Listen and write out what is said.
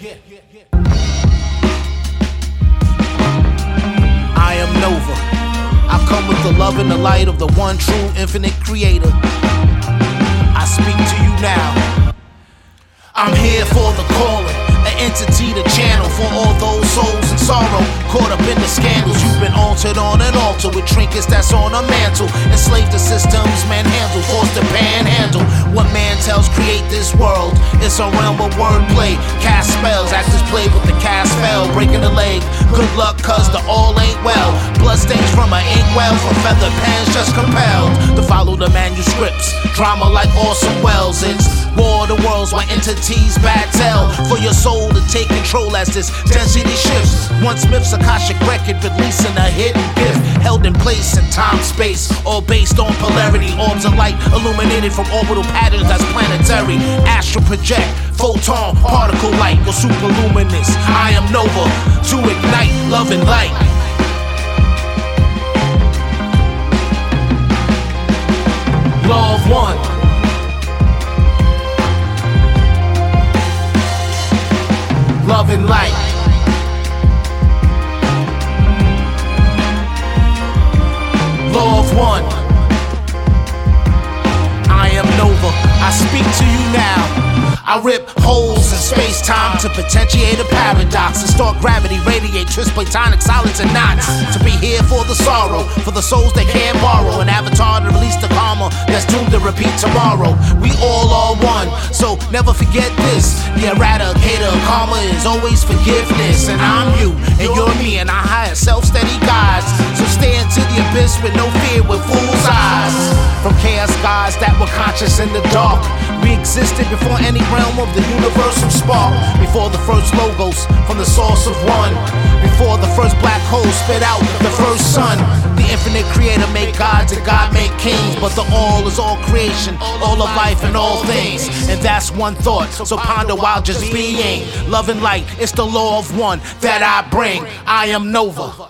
yeah. I am Nova. I come with the love and the light of the one true infinite creator. I speak to you now. I'm here for the calling, an entity to channel for all those souls in sorrow. Caught up in the scandals, you've been altered on an altar with trinkets that's on a mantle. Enslaved to systems, manhandled, forced to panhandle. What man tells create this world it's a realm of wordplay. Cast spells, actors play with the cast spell, breaking the leg. Good luck, cause the all ain't well. Bloodstains from an inkwell, from feather pens just compelled to follow the manuscripts. Drama like Orson Welles. It's War of the Worlds, why entities battle for your soul to take control as this density shifts. One Smith's Akashic record releasing a hidden gift held in place in time space, all based on polarity. Orbs of light illuminated from orbital patterns that's planetary. Astral project, photon, particle light, go superluminous. I am Nova to ignite love and light. Of one. Love and light. Of one. I rip holes in space time to potentiate a paradox. And start gravity, radiate, twist platonic solids and knots. To be here for the sorrow, for the souls that can't borrow. An avatar to release the karma that's doomed to repeat tomorrow. We all are one, so never forget this. The eradicator of karma is always forgiveness. And I'm you, and you're me, and our higher self steady guides. So stay into the abyss with no fear, with fool's eyes. From chaos gods that were conscious in the dark. We existed before any realm of the universal spark. Before the first logos from the source of one. Before the first black hole spit out the first sun. The infinite creator made gods and God made kings. But the all is all creation, all of life and all things. And that's one thought. So ponder while just being. Love and light, it's the law of one that I bring. I am Nova.